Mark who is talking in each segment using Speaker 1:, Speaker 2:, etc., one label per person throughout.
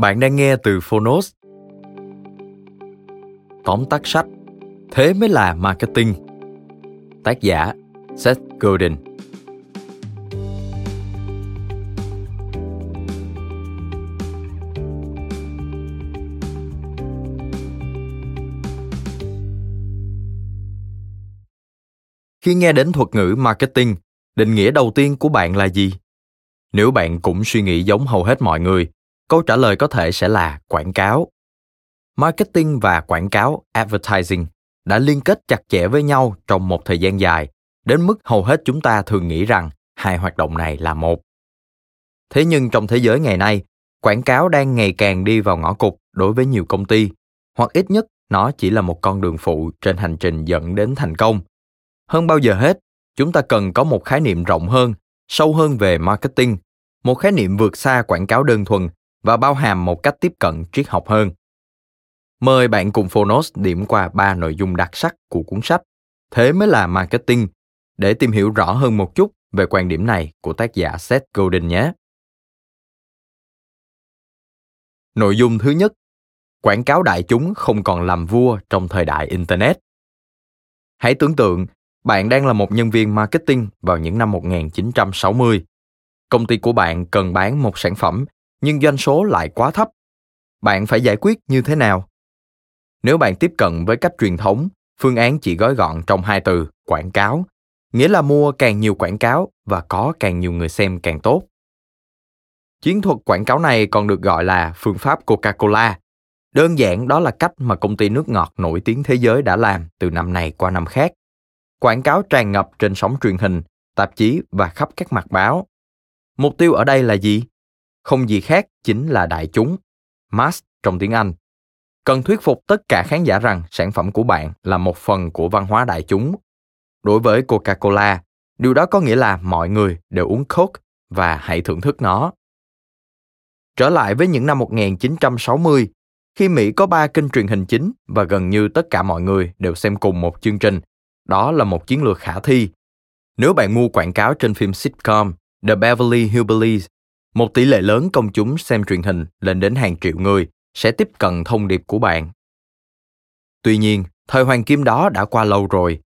Speaker 1: Bạn đang nghe từ Phonos. Tóm tắt sách Thế mới là marketing Tác giả Seth Godin Khi nghe đến thuật ngữ marketing, định nghĩa đầu tiên của bạn là gì? Nếu bạn cũng suy nghĩ giống hầu hết mọi người, câu trả lời có thể sẽ là quảng cáo. Marketing và quảng cáo advertising đã liên kết chặt chẽ với nhau trong một thời gian dài, đến mức hầu hết chúng ta thường nghĩ rằng hai hoạt động này là một. Thế nhưng trong thế giới ngày nay, quảng cáo đang ngày càng đi vào ngõ cụt đối với nhiều công ty, hoặc ít nhất nó chỉ là một con đường phụ trên hành trình dẫn đến thành công. Hơn bao giờ hết, chúng ta cần có một khái niệm rộng hơn, sâu hơn về marketing, một khái niệm vượt xa quảng cáo đơn thuần và bao hàm một cách tiếp cận triết học hơn. Mời bạn cùng Phonos điểm qua ba nội dung đặc sắc của cuốn sách Thế mới là marketing để tìm hiểu rõ hơn một chút về quan điểm này của tác giả Seth Godin nhé. Nội dung thứ nhất, quảng cáo đại chúng không còn làm vua trong thời đại internet. Hãy tưởng tượng, bạn đang là một nhân viên marketing vào những năm 1960. Công ty của bạn cần bán một sản phẩm nhưng doanh số lại quá thấp. Bạn phải giải quyết như thế nào? Nếu bạn tiếp cận với cách truyền thống, phương án chỉ gói gọn trong hai từ, quảng cáo. Nghĩa là mua càng nhiều quảng cáo và có càng nhiều người xem càng tốt. Chiến thuật quảng cáo này còn được gọi là phương pháp coca-cola. Đơn giản, đó là cách mà công ty nước ngọt nổi tiếng thế giới đã làm từ năm này qua năm khác. Quảng cáo tràn ngập trên sóng truyền hình, tạp chí và khắp các mặt báo. Mục tiêu ở đây là gì? Không gì khác chính là đại chúng, mass trong tiếng Anh. Cần thuyết phục tất cả khán giả rằng sản phẩm của bạn là một phần của văn hóa đại chúng. Đối với Coca-Cola, điều đó có nghĩa là mọi người đều uống Coke và hãy thưởng thức nó. Trở lại với những năm 1960, khi Mỹ có ba kênh truyền hình chính và gần như tất cả mọi người đều xem cùng một chương trình, đó là một chiến lược khả thi. Nếu bạn mua quảng cáo trên phim sitcom The Beverly Hillbillies một tỷ lệ lớn công chúng xem truyền hình lên đến hàng triệu người sẽ tiếp cận thông điệp của bạn. Tuy nhiên, thời hoàng kim đó đã qua lâu rồi.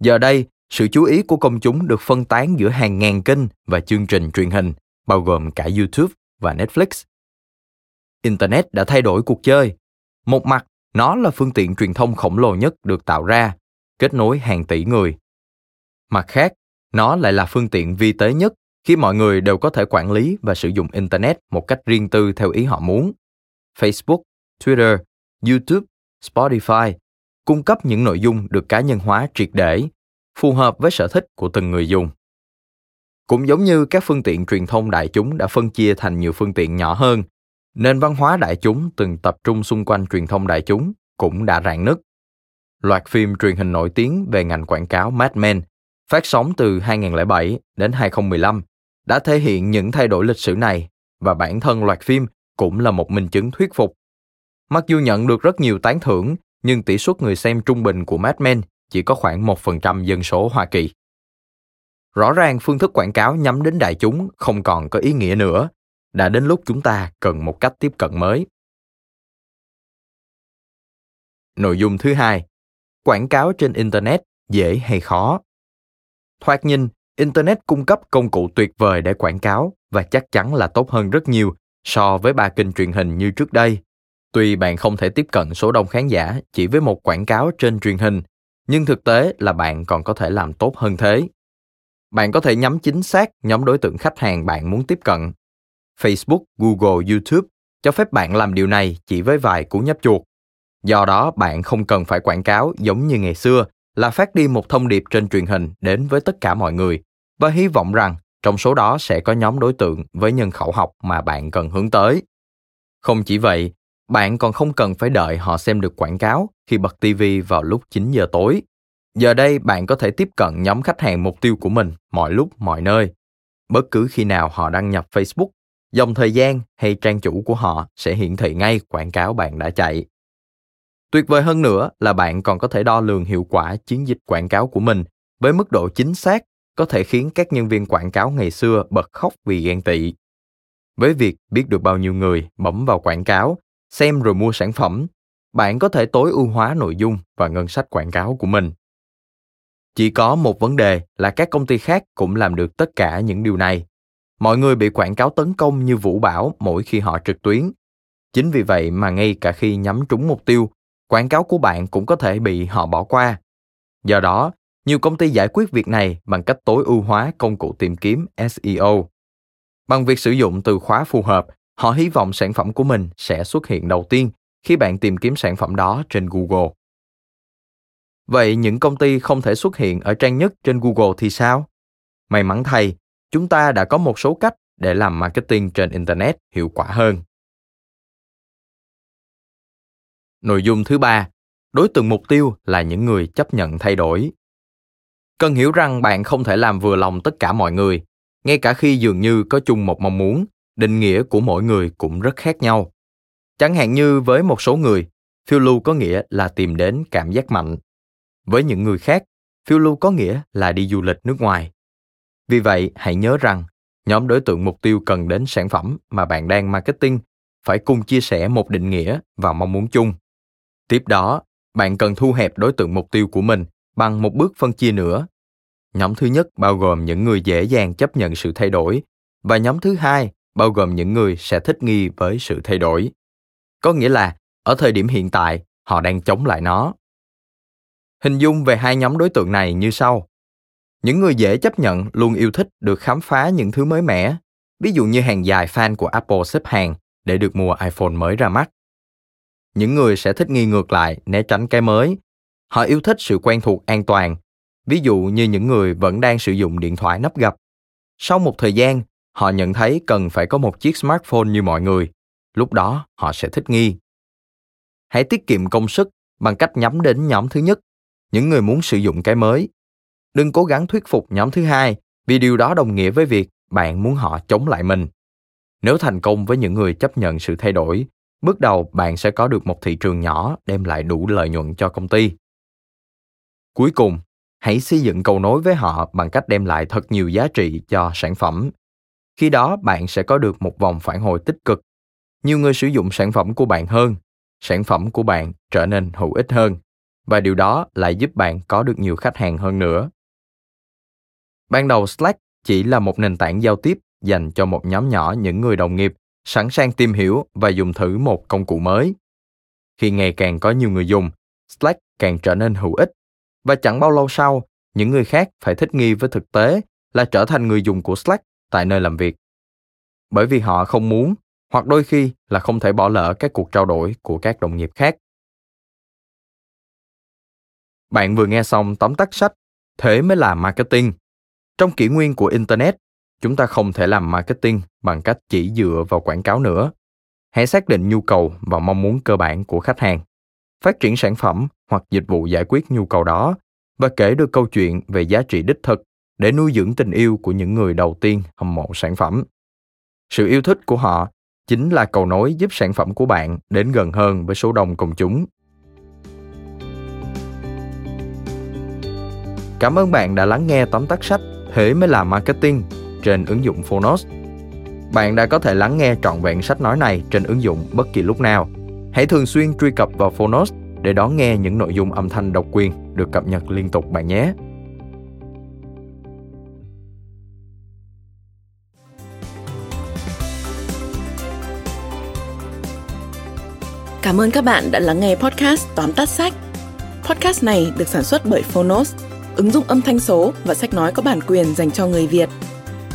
Speaker 1: Giờ đây, sự chú ý của công chúng được phân tán giữa hàng ngàn kênh và chương trình truyền hình, bao gồm cả YouTube và Netflix. Internet đã thay đổi cuộc chơi. Một mặt, nó là phương tiện truyền thông khổng lồ nhất được tạo ra, kết nối hàng tỷ người. Mặt khác, nó lại là phương tiện vi tế nhất khi mọi người đều có thể quản lý và sử dụng internet một cách riêng tư theo ý họ muốn. Facebook, twitter, youtube, spotify cung cấp những nội dung được cá nhân hóa triệt để, phù hợp với sở thích của từng người dùng. Cũng giống như các phương tiện truyền thông đại chúng đã phân chia thành nhiều phương tiện nhỏ hơn, nền văn hóa đại chúng từng tập trung xung quanh truyền thông đại chúng cũng đã rạn nứt. Loạt phim truyền hình nổi tiếng về ngành quảng cáo Mad Men phát sóng từ 2007 đến 2015 đã thể hiện những thay đổi lịch sử này và bản thân loạt phim cũng là một minh chứng thuyết phục. Mặc dù nhận được rất nhiều tán thưởng, nhưng tỷ suất người xem trung bình của Mad Men chỉ có khoảng 1% dân số Hoa Kỳ. Rõ ràng phương thức quảng cáo nhắm đến đại chúng không còn có ý nghĩa nữa. Đã đến lúc chúng ta cần một cách tiếp cận mới. Nội dung thứ hai, quảng cáo trên internet dễ hay khó? Thoạt nhìn, internet cung cấp công cụ tuyệt vời để quảng cáo và chắc chắn là tốt hơn rất nhiều so với ba kênh truyền hình như trước đây. Tuy bạn không thể tiếp cận số đông khán giả chỉ với một quảng cáo trên truyền hình, nhưng thực tế là bạn còn có thể làm tốt hơn thế. Bạn có thể nhắm chính xác nhóm đối tượng khách hàng bạn muốn tiếp cận. Facebook, Google, YouTube cho phép bạn làm điều này chỉ với vài cú nhấp chuột. Do đó, bạn không cần phải quảng cáo giống như ngày xưa là phát đi một thông điệp trên truyền hình đến với tất cả mọi người và hy vọng rằng trong số đó sẽ có nhóm đối tượng với nhân khẩu học mà bạn cần hướng tới. Không chỉ vậy, bạn còn không cần phải đợi họ xem được quảng cáo khi bật TV vào lúc 9 giờ tối. Giờ đây bạn có thể tiếp cận nhóm khách hàng mục tiêu của mình mọi lúc mọi nơi. Bất cứ khi nào họ đăng nhập Facebook, dòng thời gian hay trang chủ của họ sẽ hiển thị ngay quảng cáo bạn đã chạy. Tuyệt vời hơn nữa là bạn còn có thể đo lường hiệu quả chiến dịch quảng cáo của mình với mức độ chính xác có thể khiến các nhân viên quảng cáo ngày xưa bật khóc vì ghen tị. Với việc biết được bao nhiêu người bấm vào quảng cáo, xem rồi mua sản phẩm, bạn có thể tối ưu hóa nội dung và ngân sách quảng cáo của mình. Chỉ có một vấn đề là các công ty khác cũng làm được tất cả những điều này. Mọi người bị quảng cáo tấn công như vũ bão mỗi khi họ trực tuyến. Chính vì vậy mà ngay cả khi nhắm trúng mục tiêu, quảng cáo của bạn cũng có thể bị họ bỏ qua. Do đó, nhiều công ty giải quyết việc này bằng cách tối ưu hóa công cụ tìm kiếm SEO. Bằng việc sử dụng từ khóa phù hợp, họ hy vọng sản phẩm của mình sẽ xuất hiện đầu tiên khi bạn tìm kiếm sản phẩm đó trên Google. Vậy những công ty không thể xuất hiện ở trang nhất trên Google thì sao? May mắn thay, chúng ta đã có một số cách để làm marketing trên internet hiệu quả hơn. Nội dung thứ ba, đối tượng mục tiêu là những người chấp nhận thay đổi. Cần hiểu rằng bạn không thể làm vừa lòng tất cả mọi người, ngay cả khi dường như có chung một mong muốn, định nghĩa của mỗi người cũng rất khác nhau. Chẳng hạn như với một số người, phiêu lưu có nghĩa là tìm đến cảm giác mạnh. Với những người khác, phiêu lưu có nghĩa là đi du lịch nước ngoài. Vì vậy, hãy nhớ rằng nhóm đối tượng mục tiêu cần đến sản phẩm mà bạn đang marketing phải cùng chia sẻ một định nghĩa và mong muốn chung. Tiếp đó, bạn cần thu hẹp đối tượng mục tiêu của mình bằng một bước phân chia nữa. Nhóm thứ nhất bao gồm những người dễ dàng chấp nhận sự thay đổi và nhóm thứ hai bao gồm những người sẽ thích nghi với sự thay đổi. Có nghĩa là ở thời điểm hiện tại, họ đang chống lại nó. Hình dung về hai nhóm đối tượng này như sau. Những người dễ chấp nhận luôn yêu thích được khám phá những thứ mới mẻ, ví dụ như hàng dài fan của Apple xếp hàng để được mua iPhone mới ra mắt. Những người sẽ thích nghi ngược lại, né tránh cái mới. Họ yêu thích sự quen thuộc an toàn, ví dụ như những người vẫn đang sử dụng điện thoại nắp gập. Sau một thời gian, họ nhận thấy cần phải có một chiếc smartphone như mọi người. Lúc đó, họ sẽ thích nghi. Hãy tiết kiệm công sức bằng cách nhắm đến nhóm thứ nhất, những người muốn sử dụng cái mới. Đừng cố gắng thuyết phục nhóm thứ hai, vì điều đó đồng nghĩa với việc bạn muốn họ chống lại mình. Nếu thành công với những người chấp nhận sự thay đổi, bước đầu bạn sẽ có được một thị trường nhỏ đem lại đủ lợi nhuận cho công ty. Cuối cùng, hãy xây dựng cầu nối với họ bằng cách đem lại thật nhiều giá trị cho sản phẩm. Khi đó bạn sẽ có được một vòng phản hồi tích cực. Nhiều người sử dụng sản phẩm của bạn hơn, sản phẩm của bạn trở nên hữu ích hơn và điều đó lại giúp bạn có được nhiều khách hàng hơn nữa. Ban đầu Slack chỉ là một nền tảng giao tiếp dành cho một nhóm nhỏ những người đồng nghiệp sẵn sàng tìm hiểu và dùng thử một công cụ mới. Khi ngày càng có nhiều người dùng, Slack càng trở nên hữu ích và chẳng bao lâu sau, những người khác phải thích nghi với thực tế là trở thành người dùng của Slack tại nơi làm việc. Bởi vì họ không muốn hoặc đôi khi là không thể bỏ lỡ các cuộc trao đổi của các đồng nghiệp khác. Bạn vừa nghe xong tóm tắt sách Thế mới là marketing. Trong kỷ nguyên của Internet, chúng ta không thể làm marketing bằng cách chỉ dựa vào quảng cáo nữa. Hãy xác định nhu cầu và mong muốn cơ bản của khách hàng, phát triển sản phẩm hoặc dịch vụ giải quyết nhu cầu đó và kể được câu chuyện về giá trị đích thực để nuôi dưỡng tình yêu của những người đầu tiên hâm mộ sản phẩm. Sự yêu thích của họ chính là cầu nối giúp sản phẩm của bạn đến gần hơn với số đông công chúng. Cảm ơn bạn đã lắng nghe tóm tắt sách Thế mới là marketing trên ứng dụng Phonos. Bạn đã có thể lắng nghe trọn vẹn sách nói này trên ứng dụng bất kỳ lúc nào. Hãy thường xuyên truy cập vào Phonos để đón nghe những nội dung âm thanh độc quyền được cập nhật liên tục bạn nhé.
Speaker 2: Cảm ơn các bạn đã lắng nghe podcast Tóm tắt sách. Podcast này được sản xuất bởi Phonos, ứng dụng âm thanh số và sách nói có bản quyền dành cho người Việt.